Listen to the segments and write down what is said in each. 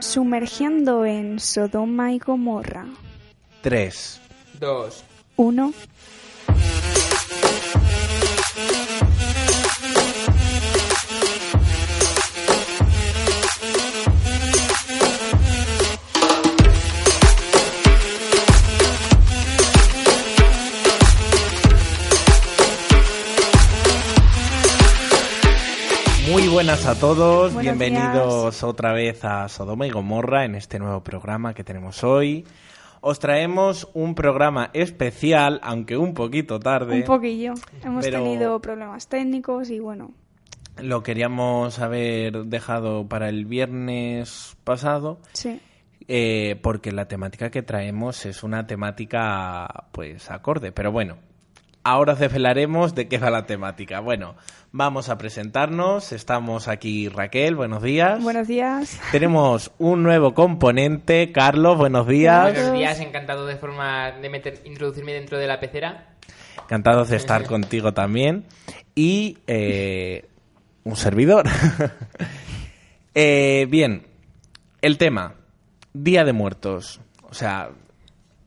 Sumergiendo en Sodoma y Gomorra. 3. Dos. 1. Buenas a todos, Buenos bienvenidos otra vez a Sodoma y Gomorra en este nuevo programa que tenemos hoy. Os traemos un programa especial, aunque un poquito tarde. Un poquillo. Hemos Pero- tenido problemas técnicos y bueno. Lo queríamos haber dejado para el viernes pasado, Sí. eh, porque la temática que traemos es una temática, pues, acorde. Pero bueno, ahora os desvelaremos de qué va la temática. Bueno, vamos a presentarnos. Estamos aquí Raquel, buenos días. Buenos días. Tenemos un nuevo componente, Carlos, buenos días. Buenos días, encantado de forma de meter, introducirme dentro de la pecera. Encantados de estar contigo también. Y eh, un servidor. Eh, bien, el tema, Día de Muertos. O sea,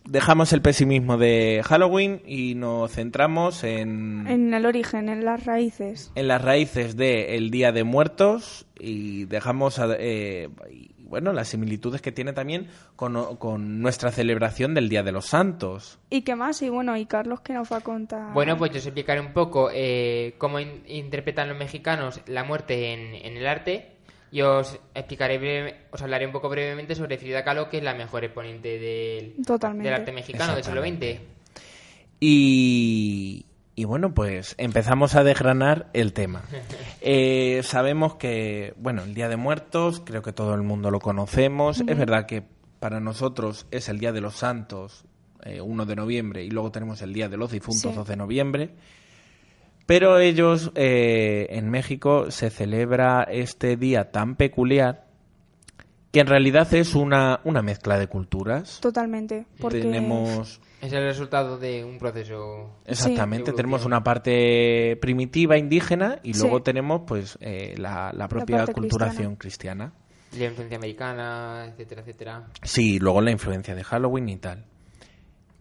dejamos el pesimismo de Halloween y nos centramos en, En el origen, en las raíces. en las raíces del Día de Muertos y dejamos, a- eh, y, bueno, las similitudes que tiene también con, con nuestra celebración del Día de los Santos. ¿Y qué más? Y bueno, y Carlos que nos va a contar. Bueno, pues yo os explicaré un poco eh, cómo in- interpretan los mexicanos la muerte en, en el arte y os explicaré breve- os hablaré un poco brevemente sobre Frida Kahlo, que es la mejor exponente del, del arte mexicano del siglo XX. Y, y bueno, pues empezamos a desgranar el tema. Eh, sabemos que, bueno, el Día de Muertos, creo que todo el mundo lo conocemos. Es verdad que para nosotros es el Día de los Santos, eh, 1 de noviembre, y luego tenemos el Día de los Difuntos, Sí. 2 de noviembre. Pero ellos, eh, en México, se celebra este día tan peculiar que en realidad es una, una mezcla de culturas. Totalmente. Porque Tenemos Es el resultado de un proceso. Exactamente, Sí. tenemos una parte primitiva indígena y Sí. luego tenemos pues eh, la, la propia culturación cristiana. la influencia americana, etcétera, etcétera. Sí, luego la influencia de Halloween y tal.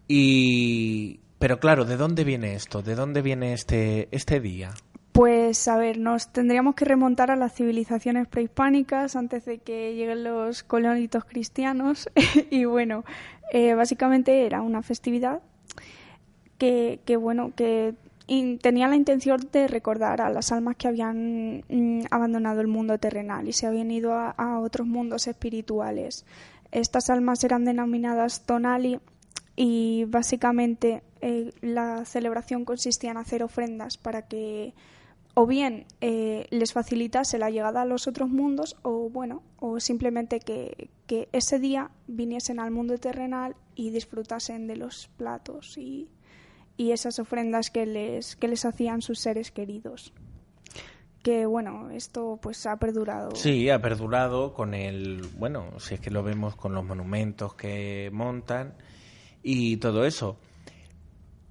Y pero claro, ¿de dónde viene esto? ¿De dónde viene este este día? Pues a ver, nos tendríamos que remontar a las civilizaciones prehispánicas antes de que lleguen los colonitos cristianos. y bueno, eh, básicamente era una festividad que, que bueno, que tenía la intención de recordar a las almas que habían mm, abandonado el mundo terrenal y se habían ido a, a otros mundos espirituales. Estas almas eran denominadas tonali y básicamente eh, la celebración consistía en hacer ofrendas para que o bien eh, les facilitase la llegada a los otros mundos o bueno o simplemente que, que ese día viniesen al mundo terrenal y disfrutasen de los platos y, y esas ofrendas que les que les hacían sus seres queridos. Que bueno esto pues ha perdurado. Sí, ha perdurado con el, bueno, si es que lo vemos con los monumentos que montan y todo eso.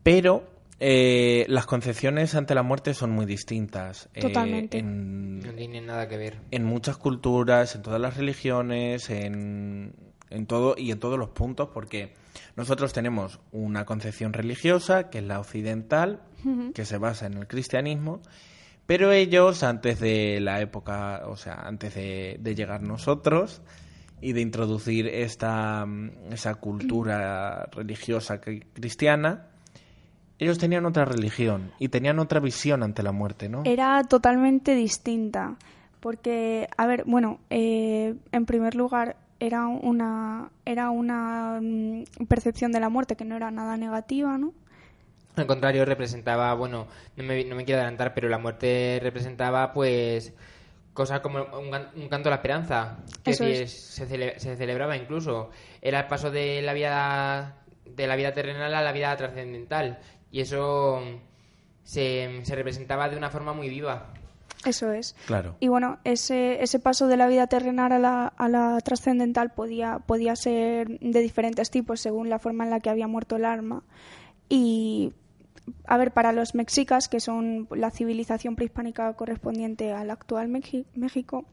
Pero eh, las concepciones ante la muerte son muy distintas. Eh, Totalmente. en, No tiene nada que ver. en muchas culturas, en todas las religiones, en, en todo y en todos los puntos, porque nosotros tenemos una concepción religiosa, que es la occidental, que se basa en el cristianismo, pero ellos, antes de la época, o sea, antes de, de llegar nosotros y de introducir esta, mm, esa cultura religiosa cri- cristiana, ellos tenían otra religión y tenían otra visión ante la muerte, ¿no? era totalmente distinta porque a ver bueno eh, en primer lugar era una era una mm, percepción de la muerte que no era nada negativa no Al contrario, representaba, bueno, no me, no me quiero adelantar, pero la muerte representaba, pues, cosas como un, canto a la esperanza, que es. se, cele- se celebraba incluso. Era el paso de la vida de la vida terrenal a la vida trascendental. Y eso mm, se, se representaba de una forma muy viva. eso es Claro. y bueno ese ese paso de la vida terrenal a la, a la trascendental podía podía ser de diferentes tipos según la forma en la que había muerto el alma y a ver, para los mexicas, que son la civilización prehispánica correspondiente al actual México,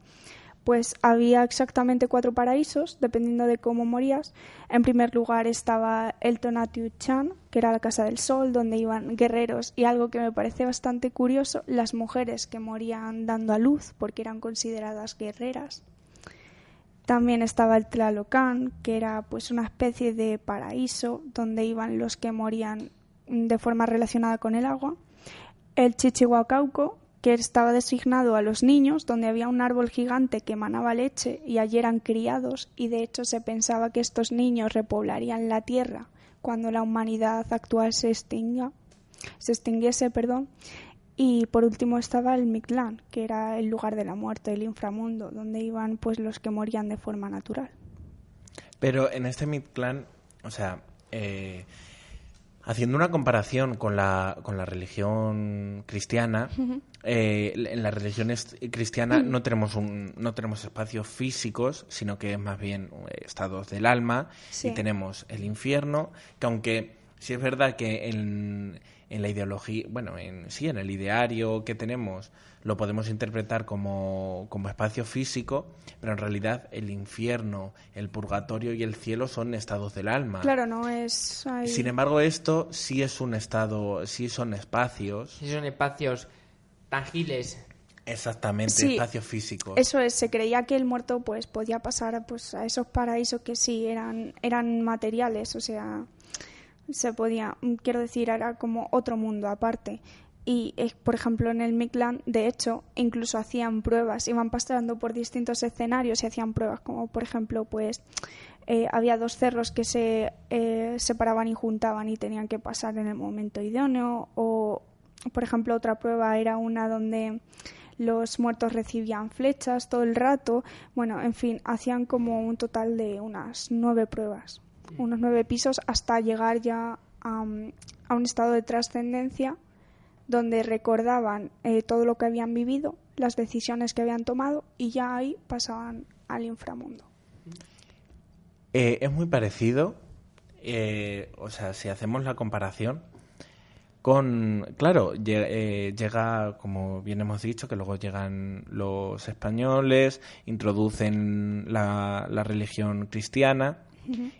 pues había exactamente cuatro paraísos, dependiendo de cómo morías. En primer lugar estaba el Tonatiuh Chan, que era la Casa del Sol, donde iban guerreros, y algo que me parece bastante curioso, las mujeres que morían dando a luz, porque eran consideradas guerreras. También estaba el Tlalocan, que era pues una especie de paraíso donde iban los que morían de forma relacionada con el agua. El Chichihuacauco, que estaba designado a los niños, donde había un árbol gigante que emanaba leche y allí eran criados, y de hecho se pensaba que estos niños repoblarían la tierra cuando la humanidad actual se extinga, se extinguiese, perdón. Y por último estaba el Mictlán, que era el lugar de la muerte, el inframundo, donde iban pues los que morían de forma natural. Pero en este Mictlán, o sea, eh, Haciendo una comparación con la, con la religión cristiana, eh, en la religión cristiana no tenemos un, no tenemos espacios físicos, sino que es más bien eh, estados del alma y tenemos el infierno, que aunque sí es verdad que en, en la ideología, bueno, en, sí, en el ideario que tenemos lo podemos interpretar como, como espacio físico, pero en realidad el infierno, el purgatorio y el cielo son estados del alma. Claro, no es... Sin embargo, esto sí es un estado, sí son espacios. Sí son espacios tangibles. Exactamente, espacios físicos. Eso es, se creía que el muerto pues podía pasar pues a esos paraísos que sí eran eran materiales, o sea, se podía, quiero decir, era como otro mundo aparte. Y por ejemplo en el Mictlán de hecho incluso hacían pruebas iban pasando por distintos escenarios y hacían pruebas como por ejemplo pues eh, había dos cerros que se eh, separaban y juntaban y tenían que pasar en el momento idóneo o por ejemplo otra prueba era una donde los muertos recibían flechas todo el rato. Bueno en fin hacían como un total de unas nueve pruebas unos nueve pisos hasta llegar ya a un estado de trascendencia donde recordaban eh, todo lo que habían vivido, las decisiones que habían tomado y ya ahí pasaban al inframundo. Eh, es muy parecido, eh, o sea, si hacemos la comparación con, claro, llega, como bien hemos dicho, que luego llegan los españoles, introducen la, religión cristiana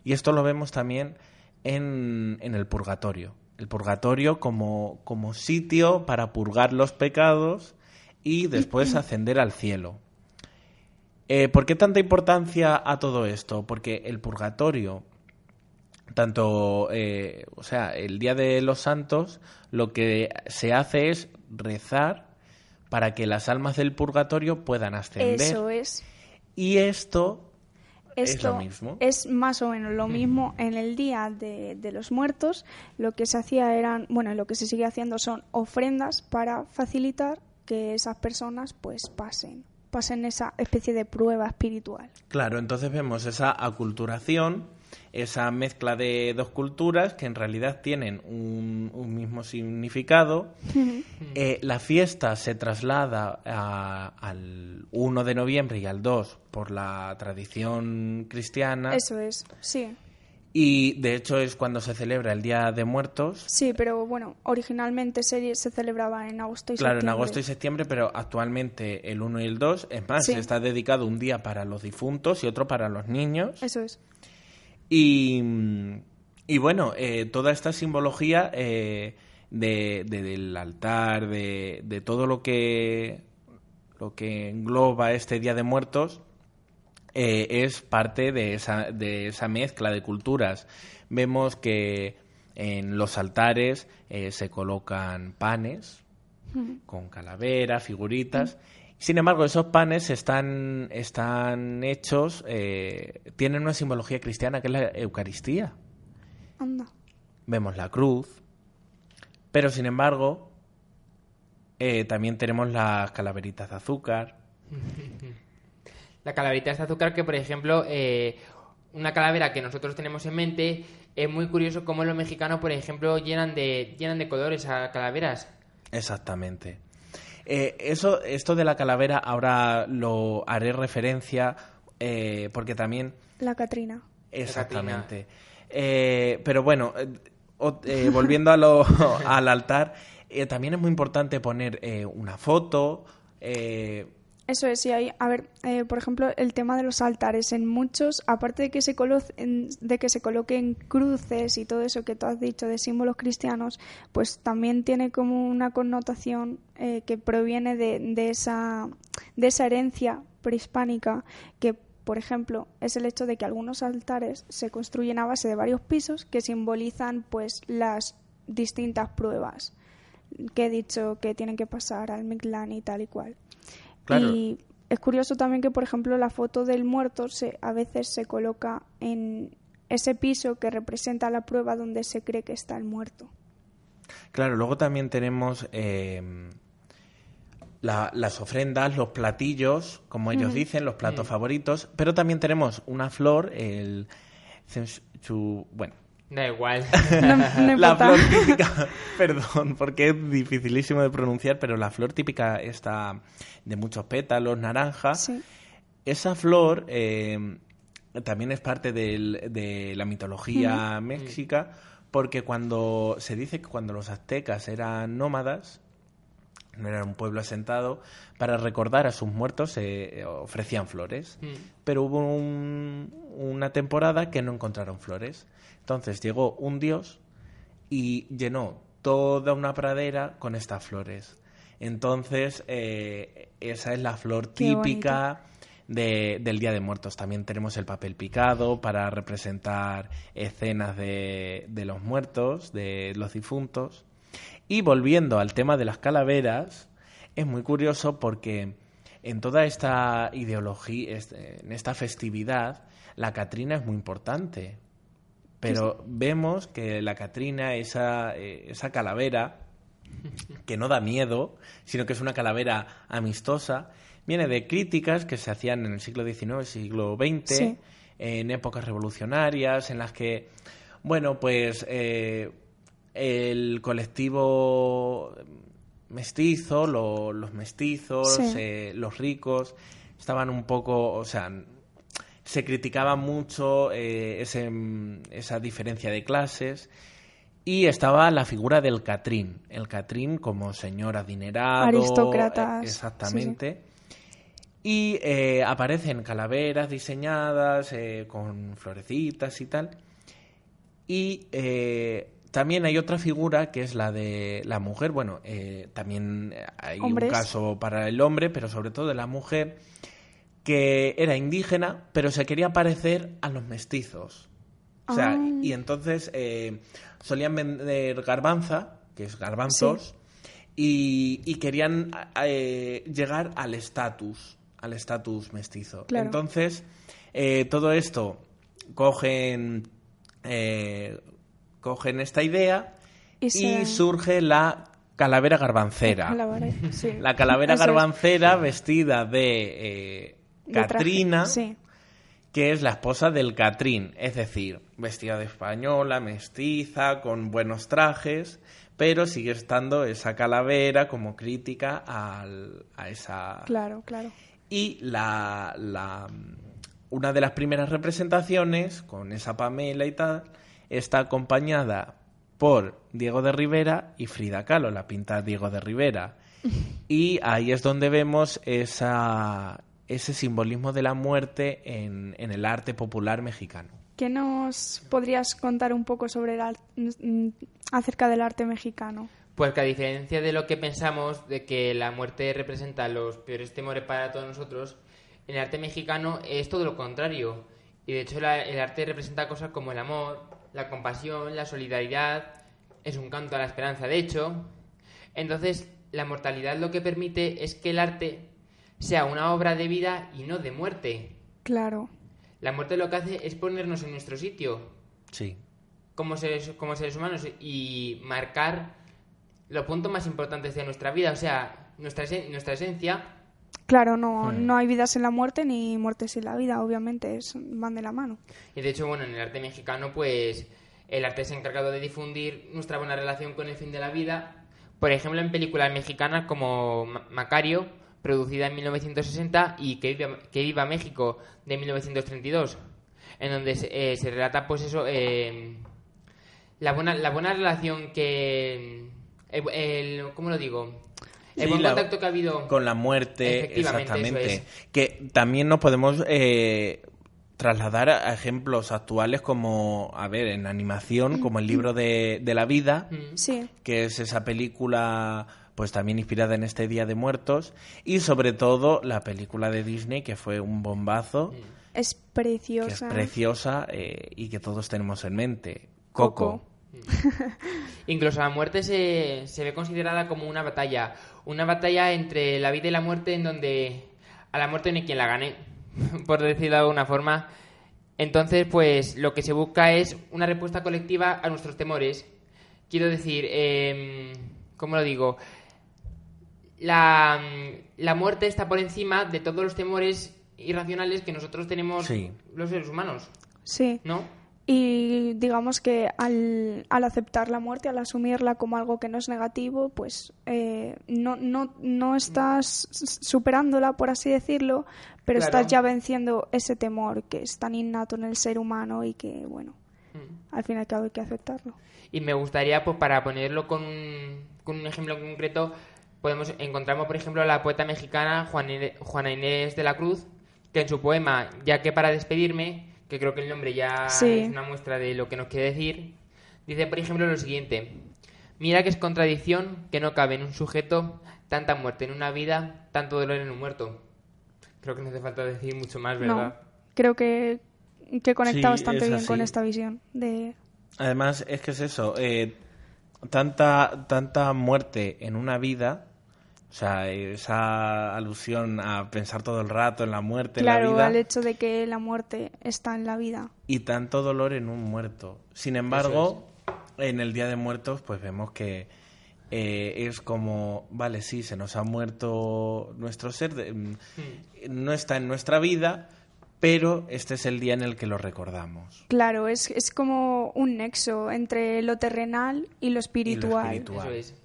y esto lo vemos también en, en el purgatorio el purgatorio como, como sitio para purgar los pecados y después ascender al cielo. Eh, ¿Por qué tanta importancia a todo esto? Porque el purgatorio, tanto, eh, o sea, el Día de los Santos, lo que se hace es rezar para que las almas del purgatorio puedan ascender. Eso es. Y esto esto es, más o menos lo mismo en el día de, los muertos. Lo que se hacía eran, bueno, lo que se sigue haciendo son ofrendas para facilitar que esas personas pues pasen, pasen esa especie de prueba espiritual. Claro, entonces vemos esa aculturación esa mezcla de dos culturas que en realidad tienen un, mismo significado. Eh, la fiesta se traslada al 1 de noviembre y al 2 por la tradición cristiana. Eso es, sí. Y de hecho es cuando se celebra el Día de Muertos. Sí, pero bueno, originalmente se, se celebraba en agosto y septiembre. Claro, en agosto y septiembre, pero actualmente el 1 y el 2, es más, está dedicado un día para los difuntos y otro para los niños. Eso es. Y, y bueno, eh, toda esta simbología eh, de, del altar, de, de, todo lo que, lo que engloba este Día de Muertos, eh, es parte de esa, de esa mezcla de culturas. Vemos que en los altares se colocan panes con calaveras, figuritas. Sin embargo, esos panes están, están hechos, eh, tienen una simbología cristiana que es la Eucaristía. Anda. Vemos la cruz, pero sin embargo, eh, también tenemos las calaveritas de azúcar. La calaverita de azúcar que, por ejemplo, eh, una calavera que nosotros tenemos en mente, es muy curioso cómo los mexicanos, por ejemplo, llenan de, llenan de colores a calaveras. Exactamente. Eh, eso, esto de la calavera ahora lo haré referencia eh, porque también... La Catrina. Exactamente. Eh, pero bueno, volviendo a lo, al altar, también es muy importante poner una foto, Eso es, sí, hay, a ver, eh, por ejemplo, el tema de los altares. En muchos, aparte de que, se de que se coloquen cruces y todo eso que tú has dicho de símbolos cristianos, pues también tiene como una connotación eh, que proviene de, de, esa, de esa herencia prehispánica que, por ejemplo, es el hecho de que algunos altares se construyen a base de varios pisos que simbolizan pues las distintas pruebas que he dicho que tienen que pasar al Mictlán y tal y cual. Y es curioso también que, por ejemplo, la foto del muerto se, a veces se coloca en ese piso que representa la prueba donde se cree que está el muerto. Claro, luego también tenemos em, las ofrendas, los platillos, como ellos dicen, los platos favoritos, pero también tenemos una flor, el... Bueno, Da igual. la flor típica, perdón, porque es dificilísimo de pronunciar, pero la flor típica está de muchos pétalos, naranja. Esa flor eh, también es parte de la mitología mexica, porque cuando se dice que cuando los aztecas eran nómadas, era un pueblo asentado, para recordar a sus muertos se ofrecían flores. Mm. Pero hubo una temporada que no encontraron flores. Entonces llegó un dios y llenó toda una pradera con estas flores. Entonces, eh, esa es la flor típica del Día de Muertos. También tenemos el papel picado para representar escenas de, de los muertos, de los difuntos. Y volviendo al tema de las calaveras, es muy curioso porque en toda esta ideología, en esta festividad, la Catrina es muy importante. Pero vemos que la Catrina, esa, eh, esa calavera, que no da miedo, sino que es una calavera amistosa, viene de críticas que se hacían en el siglo XIX, siglo XX, en épocas revolucionarias, en las que, bueno, pues eh, el colectivo mestizo, los mestizos, eh, los ricos, estaban un poco, o sea, se criticaba mucho eh, ese, esa diferencia de clases y estaba la figura del Catrín, el Catrín como señor adinerado, aristócratas, exactamente. Y eh, aparecen calaveras diseñadas eh, con florecitas y tal. Y también hay otra figura que es la de la mujer. Bueno, también hay un caso para el hombre, pero sobre todo de la mujer que era indígena, pero se quería parecer a los mestizos. O sea, ah. y entonces eh, solían vender garbanza, que es garbanzos, y, querían eh, llegar al estatus, al estatus mestizo. Entonces, eh, todo esto cogen, cogen esta idea y, surge la calavera garbancera. La calavera garbancera vestida de Catrina, que es la esposa del Catrín, es decir, vestida de española, mestiza, con buenos trajes, pero sigue estando esa calavera como crítica a esa... Claro, claro. Y la, la, una de las primeras representaciones, con esa Pamela y tal, está acompañada por Diego de Rivera y Frida Kahlo, la pinta Diego de Rivera. Y ahí es donde vemos esa, ese simbolismo de la muerte en, el arte popular mexicano. ¿Qué nos podrías contar un poco sobre mm, acerca del arte mexicano? Pues que a diferencia de lo que pensamos de que la muerte representa los peores temores para todos nosotros, en el arte mexicano es todo lo contrario. Y de hecho el arte representa cosas como el amor, la compasión, la solidaridad, es un canto a la esperanza, de hecho. Entonces, la mortalidad lo que permite es que el arte sea una obra de vida y no de muerte. Claro. La muerte lo que hace es ponernos en nuestro sitio. Sí. Como seres, como seres humanos y marcar los puntos más importantes de nuestra vida, o sea, nuestra, nuestra esencia. Claro, no, no hay vidas sin la muerte ni muertes sin la vida, obviamente, es, van de la mano. Y de hecho, bueno, en el arte mexicano, pues el arte se ha encargado de difundir nuestra buena relación con el fin de la vida. Por ejemplo, en películas mexicanas como Macario, producida en 1960, y Que viva, que viva México, de 1932, en donde se, eh, se relata, pues eso, eh, la, buena, la buena relación que... El, ¿Cómo lo digo? El Sí, buen la- contacto que ha habido con la muerte, exactamente. eso Que también nos podemos eh, trasladar a ejemplos actuales como, a ver, en animación, como el libro de, de la vida, Mm. Sí, que es esa película pues también inspirada en este Día de Muertos y sobre todo la película de Disney que fue un bombazo es que es preciosa. preciosa eh, y que todos tenemos en mente Coco, Coco. Incluso la muerte se, se ve considerada como una batalla. Una batalla entre la vida y la muerte en donde a la muerte no hay quien la gane, por decirlo de alguna forma. Entonces, pues lo que se busca es una respuesta colectiva a nuestros temores. Quiero decir, eh, ¿cómo lo digo? La, la muerte está por encima de todos los temores irracionales que nosotros tenemos Sí. los seres humanos, Sí. ¿no? Y digamos que al, al aceptar la muerte, al asumirla como algo que no es negativo, pues eh, no, no, no estás superándola, por así decirlo, pero Claro. estás ya venciendo ese temor que es tan innato en el ser humano y que, bueno, Mm. al fin y al cabo hay que aceptarlo. Y me gustaría, pues para ponerlo con un, con un ejemplo concreto, podemos encontramos, por ejemplo, a la poeta mexicana Juana Inés de la Cruz, que en su poema Ya que para despedirme, que creo que el nombre ya Sí. es una muestra de lo que nos quiere decir, dice, por ejemplo, lo siguiente. Mira que es contradicción que no cabe en un sujeto tanta muerte en una vida, tanto dolor en un muerto. Creo que no hace falta decir mucho más, ¿verdad? No, creo que, que conecta Sí, bastante bien con esta visión de... además es que es eso eh, tanta tanta muerte en una vida o sea esa alusión a pensar todo el rato en la muerte en la Claro, vida al hecho de que la muerte está en la vida. y tanto dolor en un muerto. Sin embargo, en el Día de Muertos, pues vemos que eh, es como, vale, sí, se nos ha muerto nuestro ser, de- mm, no está en nuestra vida, pero este es el día en el que lo recordamos. Claro, es, es como un nexo entre lo terrenal y lo espiritual. espiritual. Eso es.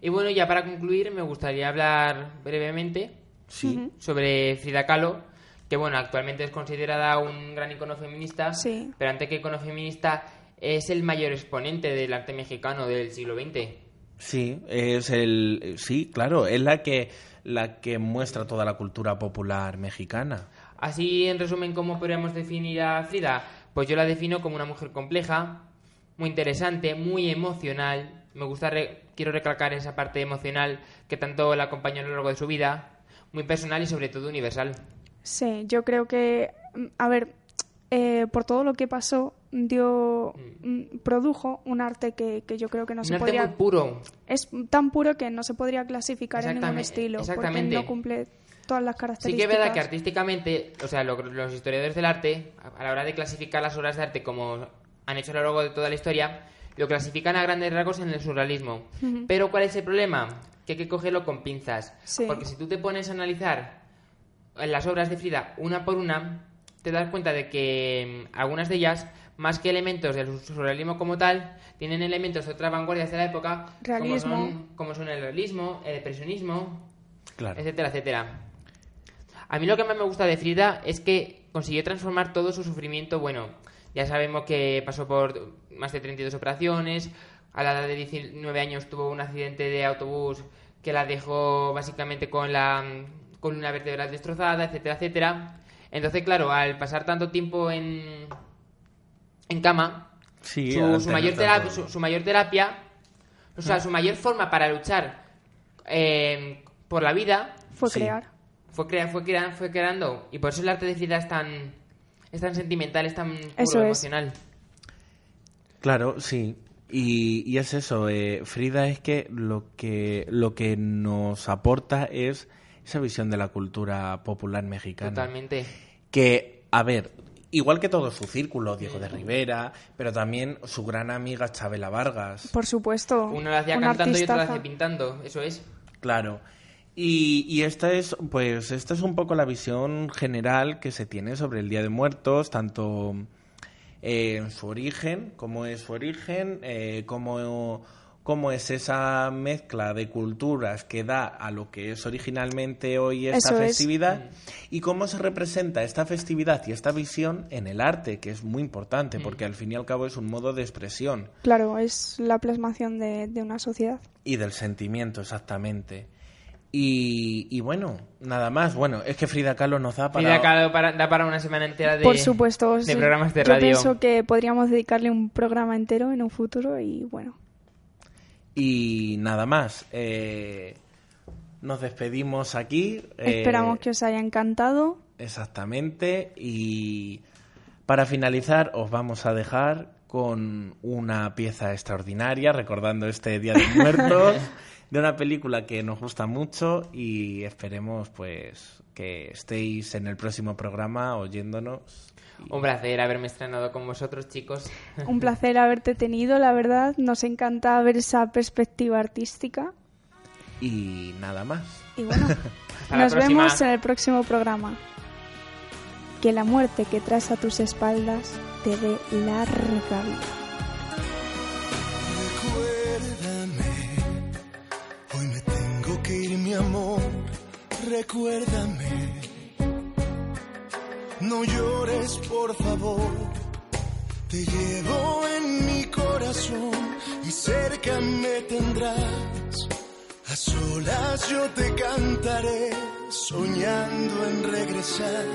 Y bueno, ya para concluir, me gustaría hablar brevemente Sí, sobre Frida Kahlo, que bueno, actualmente es considerada un gran icono feminista, Sí. pero antes que icono feminista es el mayor exponente del arte mexicano del siglo XX. sí, es el, sí, claro, es la que la que muestra toda la cultura popular mexicana. Así, en resumen, ¿cómo podríamos definir a Frida? Pues yo la defino como una mujer compleja, muy interesante, muy emocional. Me gusta, re- quiero recalcar esa parte emocional que tanto la acompañó a lo largo de su vida, muy personal y sobre todo universal. Sí, yo creo que, mm, a ver, eh, por todo lo que pasó, dio, mm, produjo un arte que, que yo creo que no Un se arte podría... muy puro. Es tan puro que no se podría clasificar en ningún estilo, exactamente. porque no cumple todas las Sí características. que es verdad que artísticamente, o sea, lo- los historiadores del arte, a a la hora de clasificar las obras de arte como han hecho a lo largo de toda la historia, lo clasifican a grandes rasgos en el surrealismo. Pero ¿cuál es el problema? Que hay que cogerlo con pinzas. Sí. Porque si tú te pones a analizar las obras de Frida una por una, te das cuenta de que mm, algunas de ellas, más que elementos del surrealismo como tal, tienen elementos de otras vanguardias de la época, como son, como son el realismo, el expresionismo, Claro. etcétera, etcétera. A mí lo que más me gusta de Frida es que consiguió transformar todo su sufrimiento. Bueno, ya sabemos que pasó por más de 32 operaciones. A la edad de 19 años tuvo un accidente de autobús que la dejó básicamente con la mm, columna vertebral destrozada, etcétera, etcétera. Entonces, claro, al pasar tanto tiempo en, en cama, Sí, su, mayor terapia, su, su mayor terapia, o sea, su mayor forma para luchar eh, por la vida Fue Sí. crear. fue, crea- fue, crea- fue creando. Y por eso el arte de Frida es tan, es tan sentimental, es tan puro, Eso es. emocional. Claro, sí. Y, y es eso, eh, Frida es que lo que lo que nos aporta es esa visión de la cultura popular mexicana. Totalmente. Que, a ver, igual que todo su círculo, Diego de Rivera, pero también su gran amiga Chabela Vargas. Por supuesto. Uno lo hacía cantando y otro lo artistaza. hace pintando, eso es. Claro. Y, y esta es, pues, esta es un poco la visión general que se tiene sobre el Día de Muertos, tanto eh, en su origen, cómo es su origen, eh, cómo, cómo es esa mezcla de culturas que da a lo que es originalmente hoy esta Eso es. festividad y cómo se representa esta festividad y esta visión en el arte, que es muy Mm. importante porque al fin y al cabo es un modo de expresión Claro, es la plasmación de, de una sociedad. y del sentimiento exactamente. Y, y bueno, nada más. Bueno, es que Frida Kahlo nos da para... Frida Kahlo para- da para una semana entera de, Por supuesto, de sí. programas de yo radio. pienso que podríamos dedicarle un programa entero en un futuro y bueno, Y nada más. eh, nos despedimos aquí. eh, esperamos que os haya encantado. Exactamente. Y para finalizar, os vamos a dejar con una pieza extraordinaria, recordando este Día de Muertos, de una película que nos gusta mucho y esperemos pues que estéis en el próximo programa oyéndonos. Un placer haberme estrenado con vosotros, chicos. Un placer haberte tenido, la verdad. Nos encanta ver esa perspectiva artística. Y nada más. Y bueno, nos vemos en el próximo programa. Que la muerte que traes a tus espaldas te dé larga vida. Mi amor. Recuérdame, no llores, por favor. Te llevo en mi corazón y cerca me tendrás. A solas yo te cantaré, soñando en regresar.